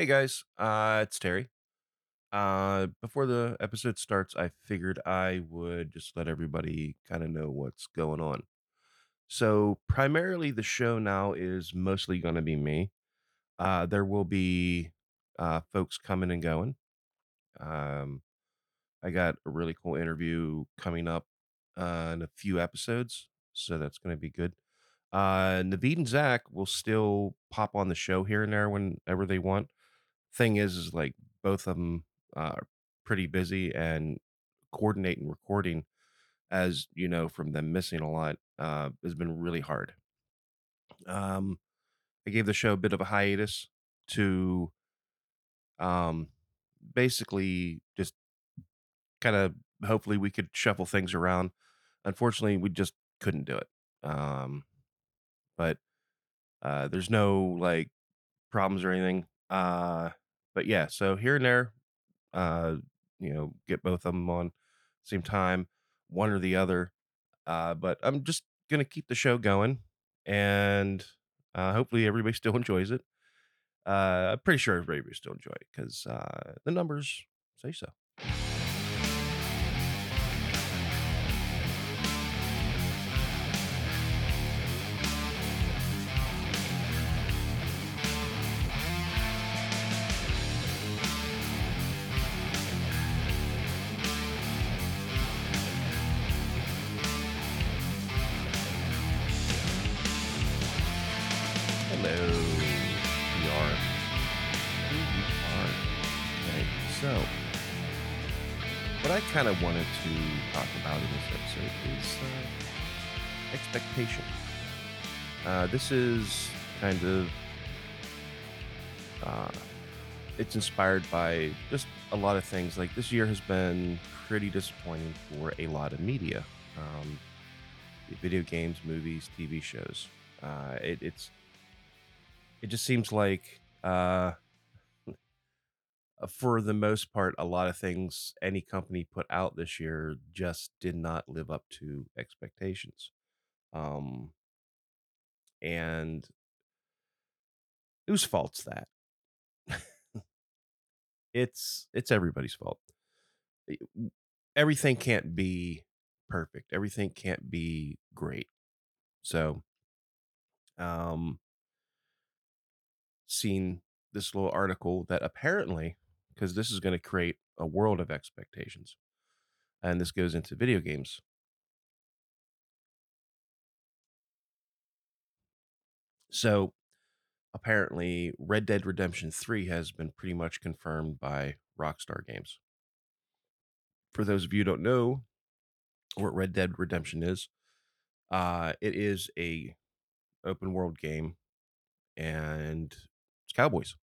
Hey guys, uh, it's Terry. Uh, before the episode starts, I figured I would just let everybody kind of know what's going on. So, primarily, the show now is mostly going to be me. Uh, there will be uh, folks coming and going. Um, I got a really cool interview coming up uh, in a few episodes, so that's going to be good. Uh, Naveed and Zach will still pop on the show here and there whenever they want thing is, is like both of them are pretty busy and coordinating recording, as you know, from them missing a lot, uh, has been really hard. Um, I gave the show a bit of a hiatus to um, basically just kind of hopefully we could shuffle things around. Unfortunately, we just couldn't do it. Um, but uh, there's no like problems or anything. Uh, but yeah, so here and there, uh, you know, get both of them on same time, one or the other. Uh, but I'm just gonna keep the show going, and uh, hopefully everybody still enjoys it. Uh, I'm pretty sure everybody still enjoy it because uh, the numbers say so. This is kind of uh, it's inspired by just a lot of things. Like this year has been pretty disappointing for a lot of media, um, video games, movies, TV shows. Uh, it, it's it just seems like uh, for the most part, a lot of things any company put out this year just did not live up to expectations. Um, and whose fault's that? it's it's everybody's fault. Everything can't be perfect. Everything can't be great. So, um, seen this little article that apparently, because this is going to create a world of expectations, and this goes into video games. So, apparently, Red Dead Redemption 3 has been pretty much confirmed by Rockstar Games. For those of you who don't know what Red Dead Redemption is, uh, it is a open world game and it's cowboys.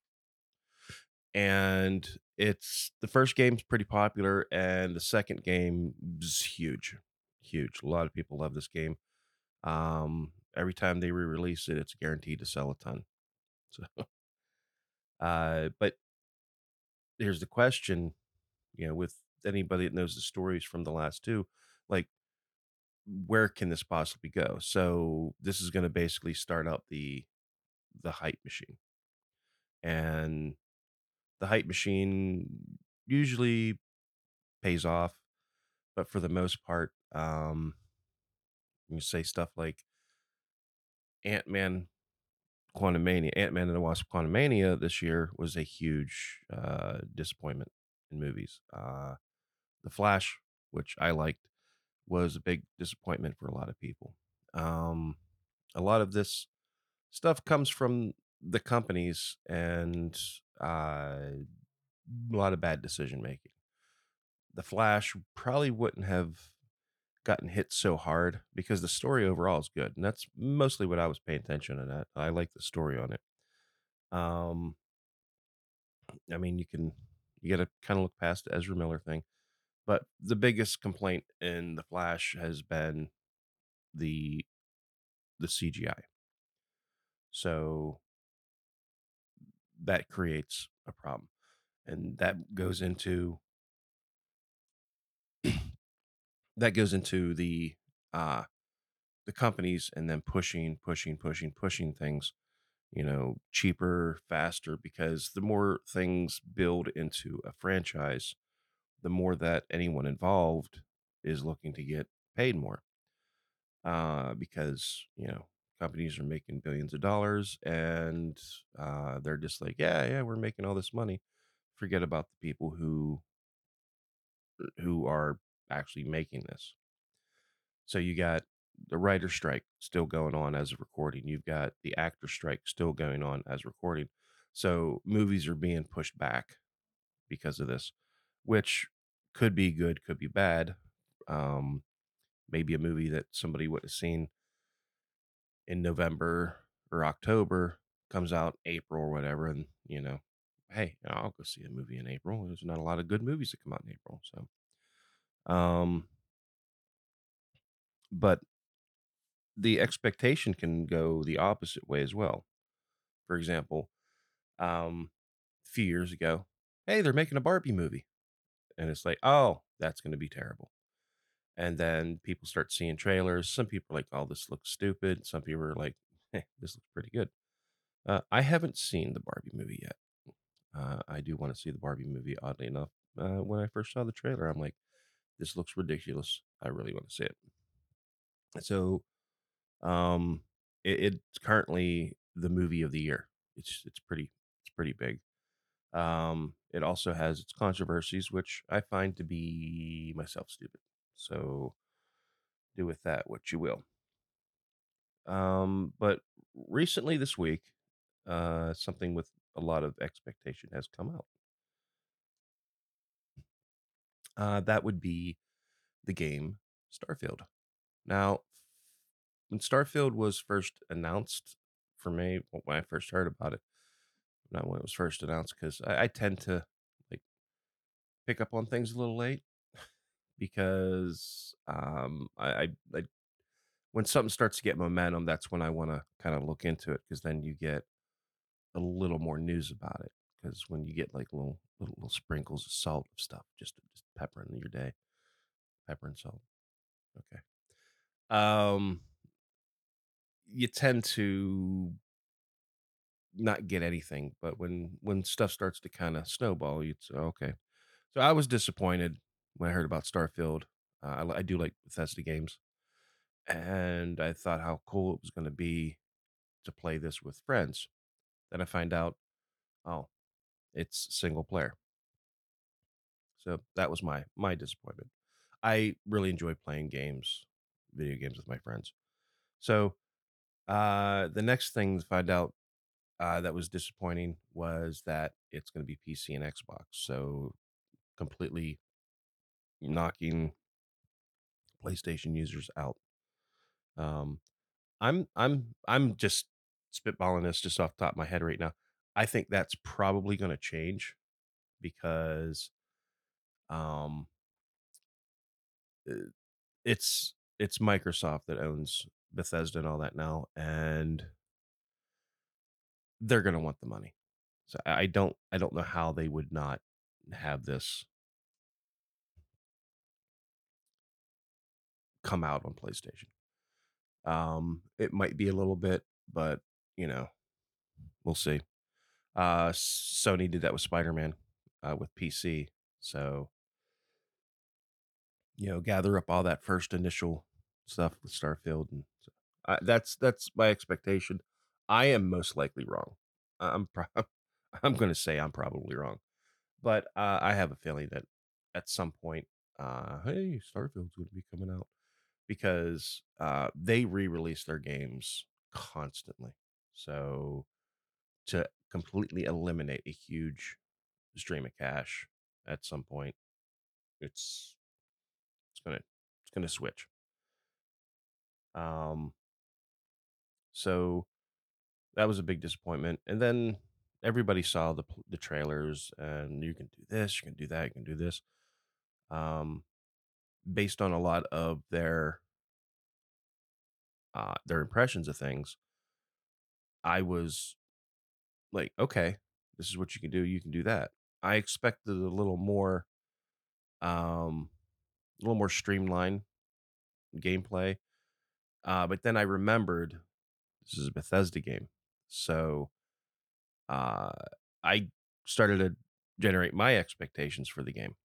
And it's the first game's pretty popular and the second game is huge. Huge. A lot of people love this game. Um, every time they re-release it, it's guaranteed to sell a ton. So uh but here's the question, you know, with anybody that knows the stories from the last two, like where can this possibly go? So this is going to basically start up the the hype machine. And the hype machine usually pays off, but for the most part, um, you say stuff like Ant Man Quantum Quantumania, Ant Man and the Wasp Quantumania this year was a huge uh, disappointment in movies. Uh, the Flash, which I liked, was a big disappointment for a lot of people. Um, a lot of this stuff comes from the companies and uh, a lot of bad decision making. The Flash probably wouldn't have gotten hit so hard because the story overall is good, and that's mostly what I was paying attention to. That I like the story on it. Um, I mean, you can you got to kind of look past the Ezra Miller thing, but the biggest complaint in the Flash has been the the CGI. So that creates a problem, and that goes into that goes into the uh the companies and then pushing pushing pushing pushing things you know, cheaper, faster, because the more things build into a franchise, the more that anyone involved is looking to get paid more. Uh, because, you know, companies are making billions of dollars and uh, they're just like, yeah, yeah, we're making all this money. Forget about the people who who are actually making this. So you got the writer strike still going on as a recording. You've got the actor strike still going on as recording. So movies are being pushed back because of this, which could be good, could be bad. Um, maybe a movie that somebody would have seen in November or October comes out April or whatever, and you know, hey, I'll go see a movie in April. There's not a lot of good movies that come out in April, so um, but the expectation can go the opposite way as well. For example, um, a few years ago, hey, they're making a Barbie movie, and it's like, oh, that's going to be terrible. And then people start seeing trailers. Some people are like, oh, this looks stupid. Some people are like, hey, this looks pretty good. Uh, I haven't seen the Barbie movie yet. Uh, I do want to see the Barbie movie, oddly enough. Uh, when I first saw the trailer, I'm like, this looks ridiculous. I really want to see it. So, um, it, it's currently the movie of the year. It's it's pretty it's pretty big. Um, it also has its controversies, which I find to be myself stupid. So do with that what you will. Um, but recently this week, uh, something with a lot of expectation has come out. Uh, that would be the game Starfield. Now, when Starfield was first announced for me, when I first heard about it, not when it was first announced, because I, I tend to like pick up on things a little late because um, I, I, I when something starts to get momentum, that's when I want to kind of look into it because then you get a little more news about it. Because when you get like little, little little sprinkles of salt of stuff, just just pepper in your day, pepper and salt. Okay. Um, you tend to not get anything, but when when stuff starts to kind of snowball, you'd say, okay. So I was disappointed when I heard about Starfield. Uh, I, I do like Bethesda games, and I thought how cool it was going to be to play this with friends. Then I find out, oh, it's single player. So that was my my disappointment. I really enjoy playing games, video games with my friends. So uh, the next thing to find out uh, that was disappointing was that it's going to be PC and Xbox. So completely knocking PlayStation users out. Um, I'm I'm I'm just spitballing this just off top of my head right now. I think that's probably going to change because um uh, it's it's Microsoft that owns Bethesda and all that now and they're to want the money. So I don't I don't know how they would not have this come out on PlayStation. Um it might be a little bit, but you know, we'll see. Uh Sony did that with Spider-Man uh with PC. So you know, gather up all that first initial stuff with Starfield and so, that's that's my expectation. I am most likely wrong. I'm pro- I'm going to say I'm probably wrong, but uh, I have a feeling that at some point, uh, hey, Starfield's going to be coming out because uh, they re-release their games constantly. So to completely eliminate a huge stream of cash at some point, it's gonna it's gonna switch. Um, so that was a big disappointment. And then everybody saw the the trailers, and you can do this, you can do that, you can do this. Um, based on a lot of their uh, their impressions of things, I was like, okay, this is what you can do. You can do that. I expected a little more, um, a little more streamlined gameplay. Uh, but then I remembered this is a Bethesda game. So uh, I started to generate my expectations for the game.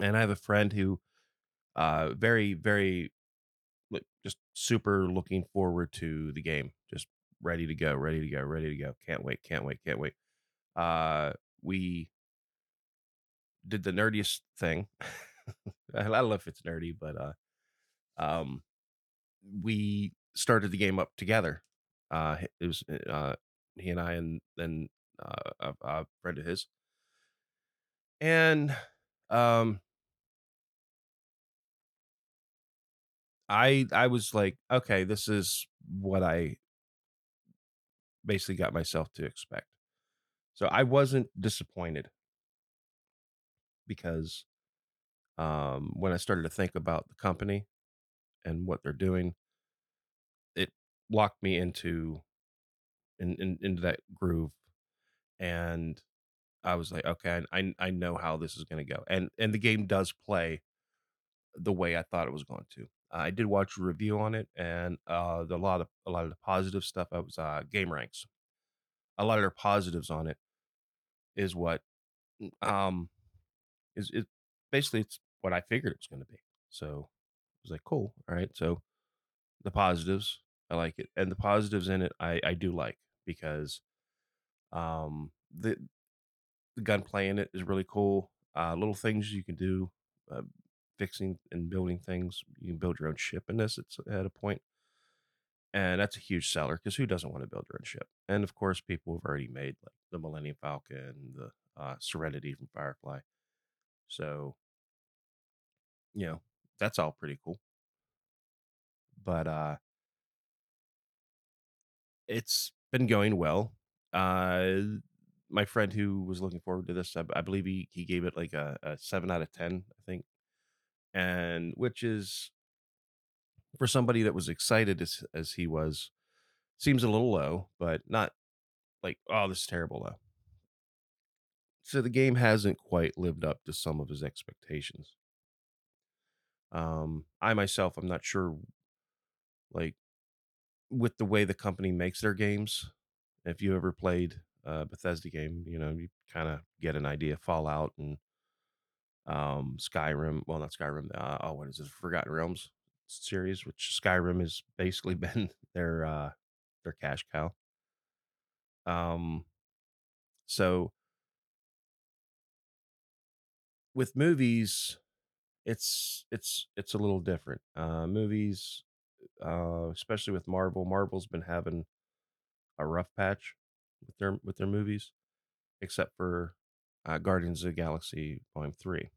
And I have a friend who uh very very just super looking forward to the game. Just ready to go, ready to go, ready to go. Can't wait, can't wait, can't wait. Uh we did the nerdiest thing. I don't know if it's nerdy, but uh um we started the game up together. Uh it was uh he and I and then uh, a, a friend of his. And um I I was like, okay, this is what I basically got myself to expect. So I wasn't disappointed because um, when I started to think about the company and what they're doing, it locked me into in, in, into that groove, and I was like, okay, I I know how this is going to go, and and the game does play the way I thought it was going to. I did watch a review on it, and uh, the, a lot of a lot of the positive stuff. I was uh, GameRanx. A lot of their positives on it is what um is it basically it's what I figured it was going to be. So I was like, cool, all right. So the positives, I like it, and the positives in it, I I do like because um the the gunplay in it is really cool. Uh, little things you can do, uh, fixing and building things. You can build your own ship in this. It's at a point, and that's a huge seller because who doesn't want to build their own ship? And of course, people have already made like the Millennium Falcon, the uh, Serenity from Firefly. So you know that's all pretty cool. But uh, it's been going well. Uh, my friend who was looking forward to this, I, I believe he he gave it like a, a seven out of ten, I think, and which is for somebody that was excited as as he was, seems a little low, but not like oh this is terrible though. So the game hasn't quite lived up to some of his expectations. Um, I myself, I'm not sure, like with the way the company makes their games. If you ever played a Bethesda game, you know you kind of get an idea. Fallout and um, Skyrim, well not Skyrim. Uh, oh, what is it? Forgotten Realms series, which Skyrim has basically been their uh, their cash cow. Um, so with movies, it's it's it's a little different. Uh, movies, uh, especially with Marvel, Marvel's been having a rough patch with their with their movies, except for uh, Guardians of the Galaxy Volume Three,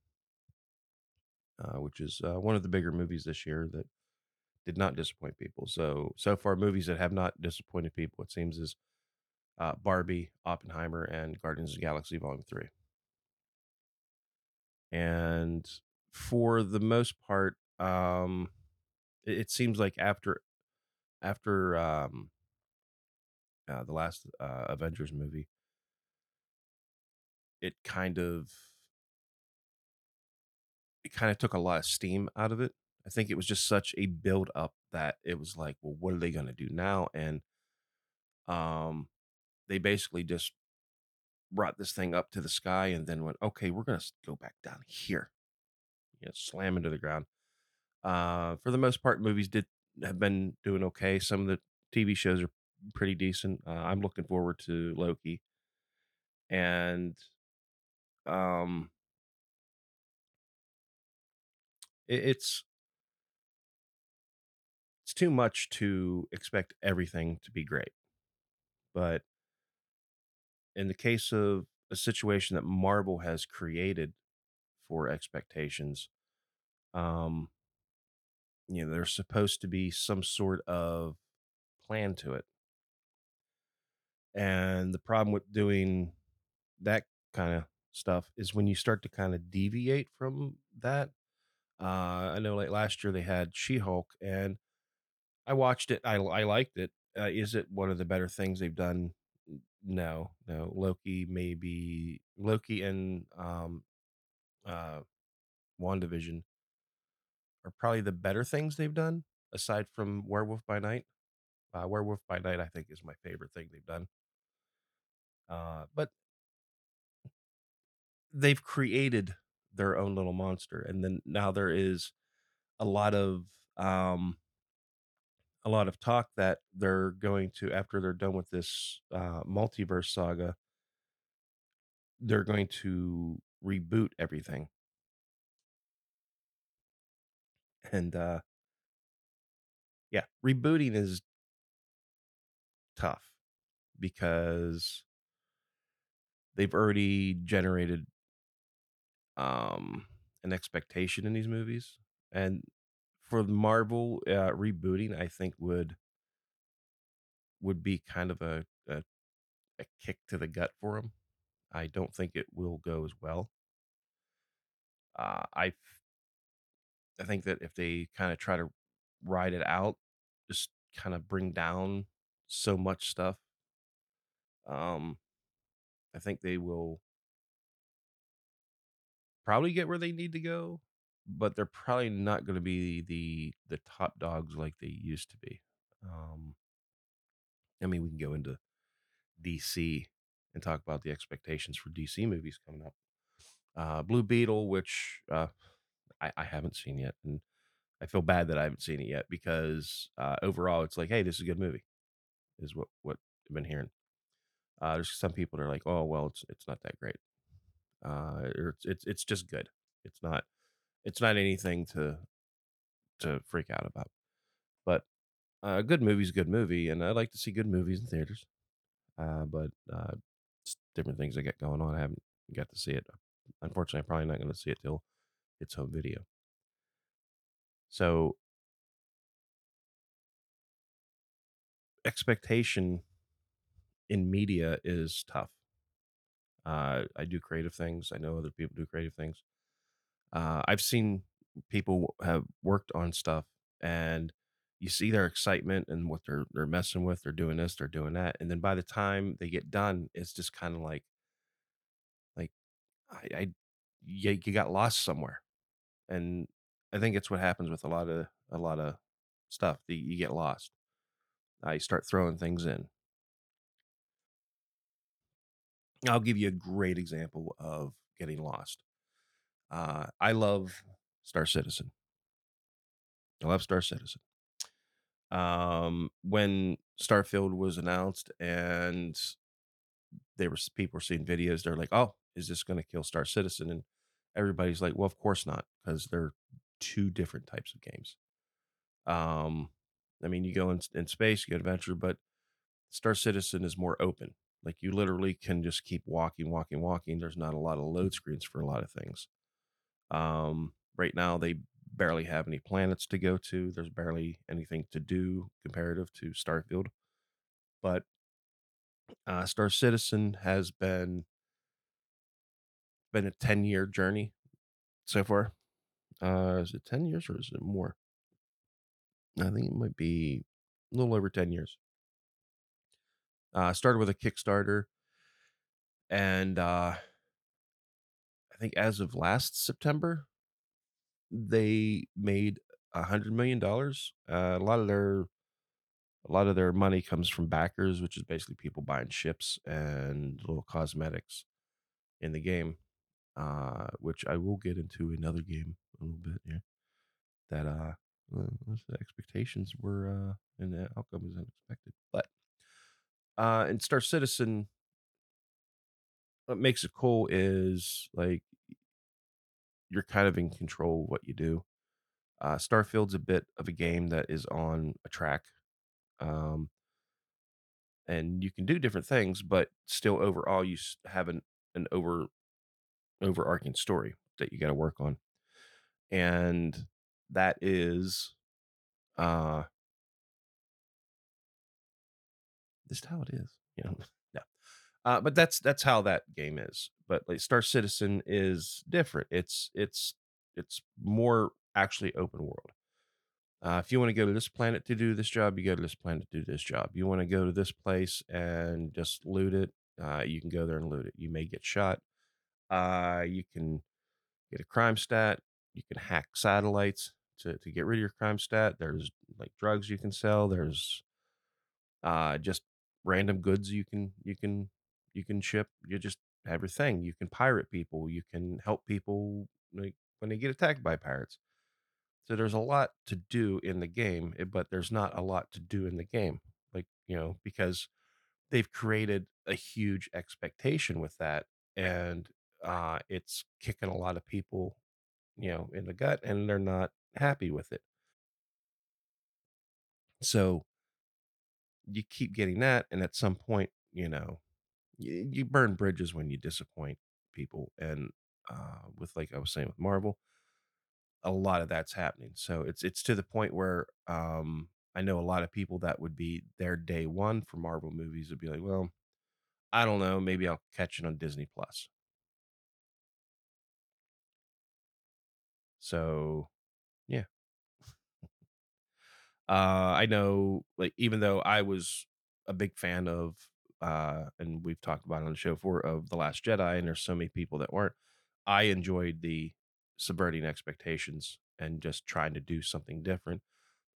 uh, which is uh, one of the bigger movies this year that did not disappoint people. So so far, movies that have not disappointed people, it seems, is uh, Barbie, Oppenheimer, and Guardians of the Galaxy Volume Three. And for the most part, um, it, it seems like after after um, uh, the last uh, Avengers movie, it kind of it kind of took a lot of steam out of it. I think it was just such a build up that it was like, well, what are they going to do now? And um, they basically just brought this thing up to the sky and then went, okay, we're going to go back down here, you know, slam into the ground. Uh, for the most part, movies did have been doing okay. Some of the TV shows are pretty decent. Uh, I'm looking forward to Loki, and um, it, it's it's too much to expect everything to be great. But in the case of a situation that Marvel has created for expectations, um, you know, there's supposed to be some sort of plan to it. And the problem with doing that kind of stuff is when you start to kind of deviate from that. Uh, I know like last year they had She Hulk, and I watched it. I I liked it. Uh, is it one of the better things they've done? No, no. Loki maybe Loki and um uh WandaVision are probably the better things they've done aside from Werewolf by Night. Uh, Werewolf by Night, I think, is my favorite thing they've done. Uh, but they've created their own little monster, and then now there is a lot of um, a lot of talk that they're going to after they're done with this uh, multiverse saga, they're going to reboot everything. And uh, yeah, rebooting is tough because they've already generated um, an expectation in these movies, and for Marvel uh, rebooting, I think would would be kind of a, a a kick to the gut for them. I don't think it will go as well. Uh, I I think that if they kind of try to ride it out, just kind of bring down so much stuff, um, I think they will probably get where they need to go, but they're probably not going to be the the top dogs like they used to be. Um, I mean, we can go into DC and talk about the expectations for DC movies coming up. Uh, Blue Beetle, which uh, I, I haven't seen yet, and I feel bad that I haven't seen it yet because uh, overall, it's like, hey, this is a good movie, is what what I've been hearing. Uh, there's some people that are like, oh, well, it's it's not that great, uh, or it's it's it's just good. It's not it's not anything to to freak out about. But a good movie's a good movie, and I like to see good movies in theaters. Uh, but uh, different things I get going on. I haven't got to see it. Unfortunately, I'm probably not going to see it till it's home video. So expectation in media is tough. Uh, I do creative things. I know other people do creative things. Uh, I've seen people have worked on stuff, and you see their excitement and what they're they're messing with. They're doing this, they're doing that, and then by the time they get done, it's just kind of like like I, I you, you got lost somewhere, and I think it's what happens with a lot of a lot of stuff. The, you get lost. Uh, start throwing things in. I'll give you a great example of getting lost. Uh, I love Star Citizen. I love Star Citizen. Um, when Starfield was announced and there was people were seeing videos, they're like, "Oh, is this going to kill Star Citizen?" And everybody's like, "Well, of course not, because they're two different types of games." Um, I mean, you go in, in space, you go adventure, but Star Citizen is more open. Like you literally can just keep walking, walking, walking. There's not a lot of load screens for a lot of things. Um, right now, they barely have any planets to go to. There's barely anything to do comparative to Starfield. But uh, Star Citizen has been been a 10 year journey so far. Uh, is it 10 years or is it more? I think it might be a little over 10 years. Uh, started with a Kickstarter, and uh, I think as of last September, they made a hundred million dollars. Uh, a lot of their a lot of their money comes from backers, which is basically people buying ships and little cosmetics in the game. Uh, which I will get into another game a little bit here. That uh, the expectations were uh, and the outcome was unexpected, but uh, in Star Citizen, what makes it cool is like you're kind of in control of what you do. Uh, Starfield's a bit of a game that is on a track, um, and you can do different things, but still overall you have an an over overarching story that you got to work on, and that is uh this is how it is you know? Yeah. Uh, but that's that's how that game is but like star citizen is different it's it's it's more actually open world. Uh, if you want to go to this planet to do this job you go to this planet to do this job. You want to go to this place and just loot it uh, you can go there and loot it. You may get shot uh, you can get a crime stat you can hack satellites to, to get rid of your crime stat there's like drugs you can sell there's uh, just random goods you can you can you can ship. You just have your thing. You can pirate people. You can help people like when they get attacked by pirates. So there's a lot to do in the game, eh, but there's not a lot to do in the game. Like you know because they've created a huge expectation with that, and uh, it's kicking a lot of people you know in the gut, and they're not happy with it. So you keep getting that, and at some point, you know you, you burn bridges when you disappoint people and uh with like i was saying with marvel a lot of that's happening so it's it's to the point where um i know a lot of people that would be their day one for marvel movies would be like well i don't know maybe i'll catch it on disney plus so yeah uh i know like even though i was a big fan of uh and we've talked about on the show before of the last jedi and there's so many people that weren't I enjoyed the subverting expectations and just trying to do something different.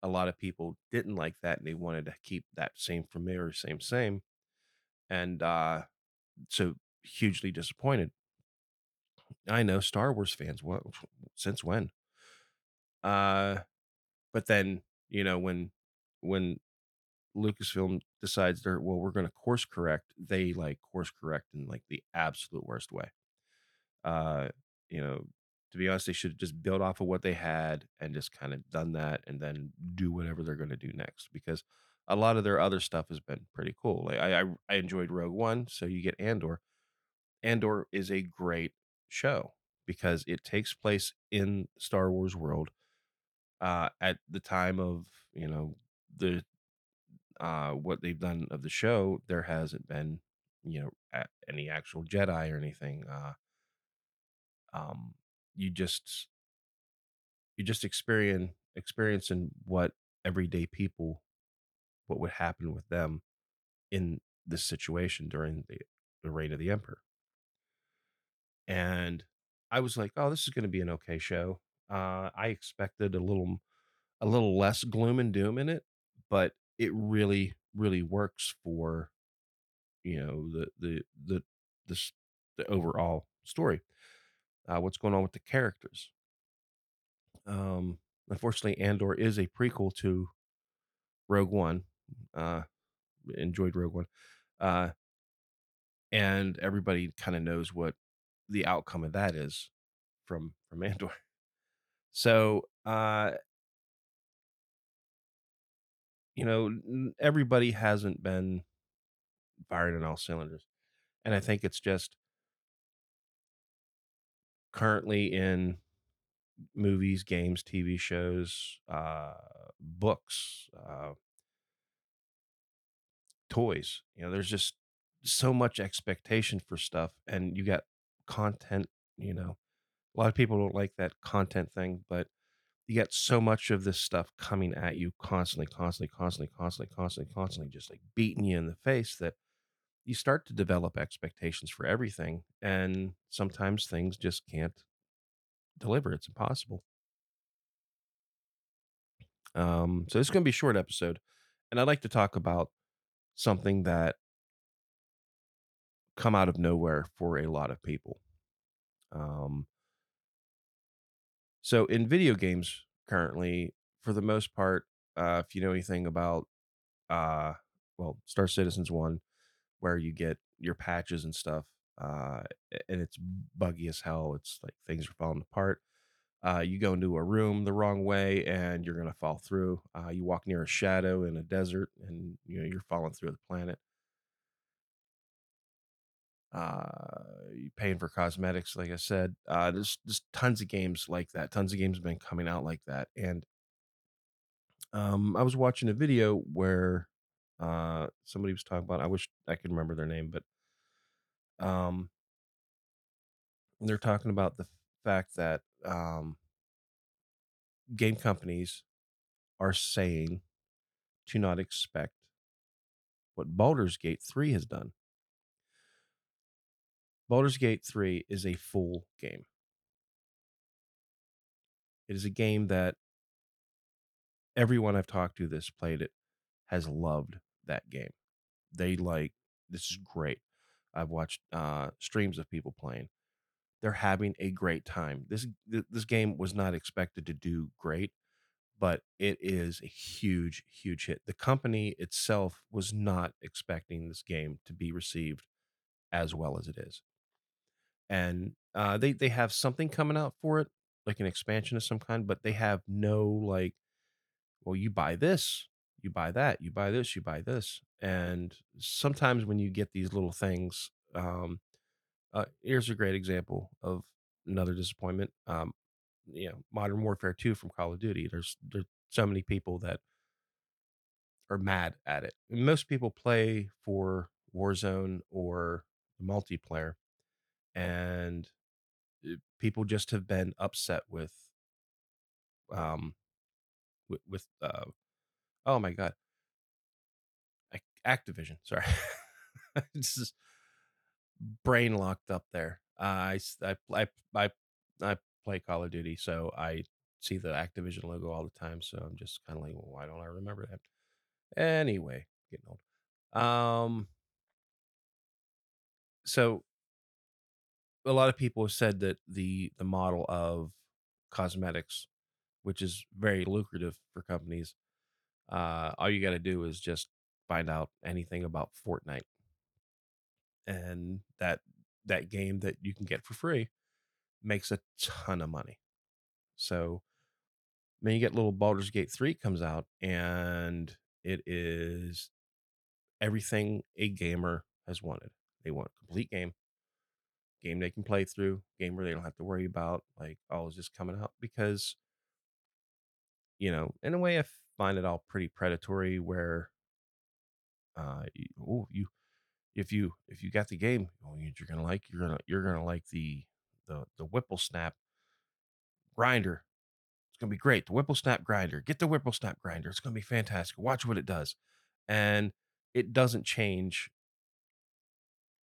A lot of people didn't like that and they wanted to keep that same familiar, same, same. And uh, so hugely disappointed. I know Star Wars fans, what since when? Uh, but then, you know, when when Lucasfilm decides they're well, we're gonna course correct, they like course correct in like the absolute worst way Uh, you know, to be honest, they should just build off of what they had and just kind of done that and then do whatever they're going to do next because a lot of their other stuff has been pretty cool. Like I, I I enjoyed Rogue One, so you get Andor. Andor is a great show because it takes place in Star Wars world uh at the time of, you know, the uh what they've done of the show, there hasn't been, you know, any actual Jedi or anything. Uh um you just you just experience experiencing what everyday people what would happen with them in this situation during the, the reign of the emperor and i was like oh this is going to be an okay show uh i expected a little a little less gloom and doom in it but it really really works for you know the the the this the overall story uh what's going on with the characters um unfortunately andor is a prequel to rogue one uh enjoyed Rogue One. Uh, and everybody kind of knows what the outcome of that is from from Andor. So, uh, you know, everybody hasn't been firing on all cylinders, and I think it's just currently in movies, games, TV shows, uh, books, uh, toys. You know, there's just so much expectation for stuff, and you got content. You know, a lot of people don't like that content thing, but you get so much of this stuff coming at you constantly, constantly, constantly, constantly, constantly, constantly, just like beating you in the face that you start to develop expectations for everything. And sometimes things just can't deliver. It's impossible. Um, so it's going to be a short episode. And I'd like to talk about something that come out of nowhere for a lot of people. Um, so in video games currently, for the most part, uh, if you know anything about uh, well, Star Citizens one, where you get your patches and stuff, uh, and it's buggy as hell. It's like things are falling apart. Uh, you go into a room the wrong way and you're gonna fall through. Uh, you walk near a shadow in a desert and you know you're falling through the planet. Uh, paying for cosmetics, like I said. Uh, there's just tons of games like that. Tons of games have been coming out like that. And um, I was watching a video where uh, somebody was talking about. I wish I could remember their name, but um, they're talking about the fact that um, game companies are saying to not expect what Baldur's Gate 3 has done. Baldur's Gate 3 is a full game. It is a game that everyone I've talked to that's played it has loved that game. They like this is great. I've watched uh, streams of people playing. They're having a great time. This th- this game was not expected to do great, but it is a huge, huge hit. The company itself was not expecting this game to be received as well as it is, and uh, they they have something coming out for it, like an expansion of some kind, but they have no like, well, you buy this, you buy that, you buy this, you buy this, and sometimes when you get these little things, um, uh, here's a great example of another disappointment. Um, you know, Modern Warfare 2 from Call of Duty. There's there's so many people that are mad at it. Most people play for Warzone or multiplayer, and uh, people just have been upset with um with, with uh oh my god, Ac- Activision. Sorry, this is brain locked up there. Uh, I play Call of Duty, so I see the Activision logo all the time. So I'm just kind of like, well, why don't I remember that? Anyway, getting old. Um, so a lot of people have said that the the model of cosmetics, which is very lucrative for companies, uh, all you got to do is just find out anything about Fortnite and that that game that you can get for free makes a ton of money. So then you get little Baldur's Gate 3 comes out and it is everything a gamer has wanted. They want a complete game, game they can play through, game where they don't have to worry about like, oh, is this coming out? Because, you know, in a way I find it all pretty predatory where uh oh, you if you if you got the game, oh, you're gonna like you're gonna you're gonna like the the the Whipple Snap grinder It's gonna be great. The Whipple Snap grinder. Get the Whipple Snap grinder. It's gonna be fantastic. Watch what it does. And it doesn't change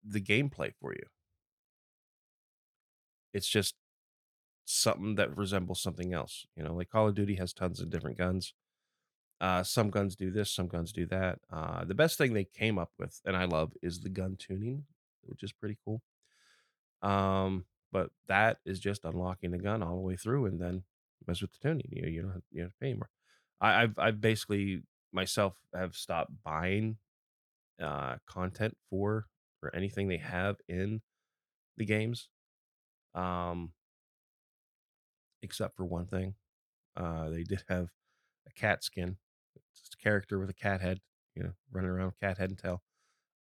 the gameplay for you. It's just something that resembles something else. You know, like Call of Duty has tons of different guns. Uh, some guns do this, some guns do that. Uh, the best thing they came up with, and I love, is the gun tuning, which is pretty cool. Um, but that is just unlocking the gun all the way through and then mess with the tuning. You you don't have, you have to pay more. I, I've I've basically myself have stopped buying uh content for for anything they have in the games. Um, except for one thing. Uh they did have a cat skin. just a character with a cat head, you know, running around cat head and tail.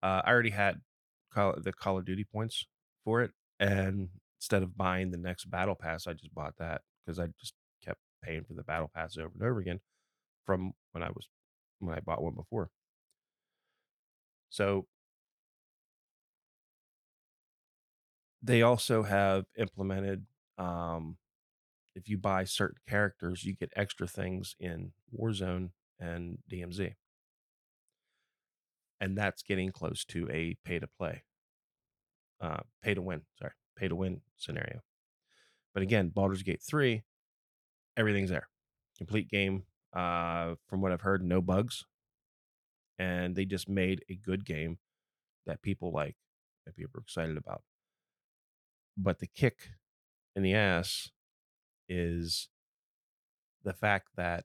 Uh, I already had Call, the Call of Duty points for it, and instead of buying the next battle pass, I just bought that because I just kept paying for the battle pass over and over again from when I was when I bought one before. So they also have implemented um, if you buy certain characters, you get extra things in Warzone and DMZ, and that's getting close to a pay to play, uh, pay to win. Sorry, pay to win scenario. But again, Baldur's Gate 3, everything's there. Complete game. Uh, from what I've heard, no bugs. And they just made a good game that people like, that people are excited about. But the kick in the ass is the fact that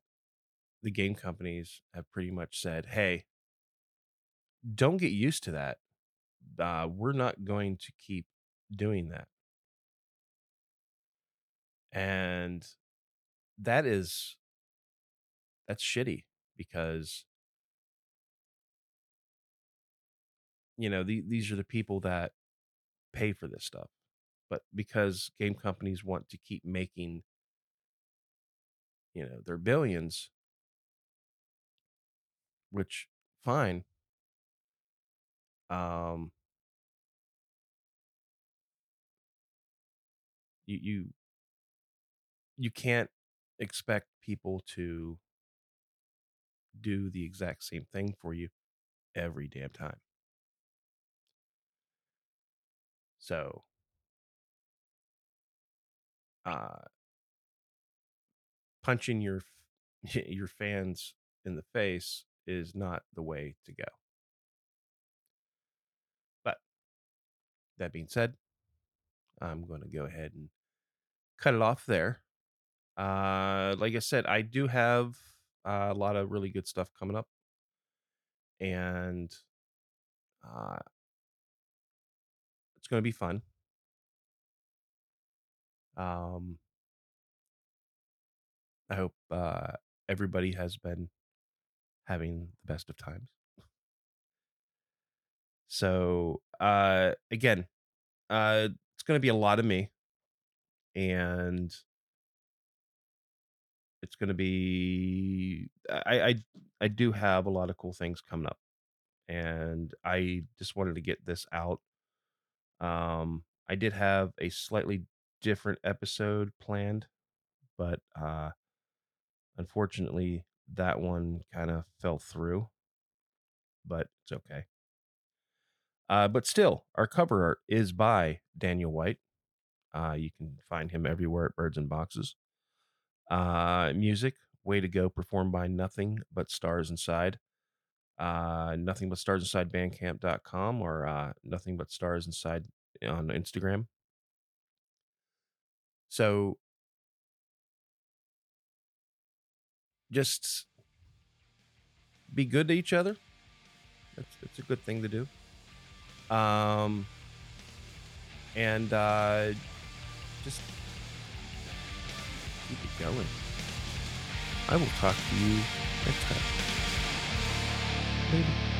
the game companies have pretty much said, hey, don't get used to that. Uh, we're not going to keep doing that. And that is that's shitty because you know the, these are the people that pay for this stuff but because game companies want to keep making you know their billions which fine. Um you you you can't expect people to do the exact same thing for you every damn time. So uh, punching your your fans in the face is not the way to go. But that being said, I'm going to go ahead and cut it off there. Uh, like I said, I do have a lot of really good stuff coming up, and uh, it's going to be fun. Um, I hope uh, everybody has been having the best of times. So, uh, again, uh, it's going to be a lot of me, and it's going to be. I, I I do have a lot of cool things coming up, and I just wanted to get this out. Um, I did have a slightly different episode planned, but uh, unfortunately, that one kind of fell through. But it's okay. Uh, but still, our cover art is by Daniel White. Uh, you can find him everywhere at Birds in Boxes. Uh, music, way to go, performed by Nothing But Stars Inside. Uh, Nothing But Stars Inside Bandcamp.com or uh, Nothing But Stars Inside on Instagram. So just be good to each other. That's, that's a good thing to do. Um, and uh, just keep it going. I will talk to you next time.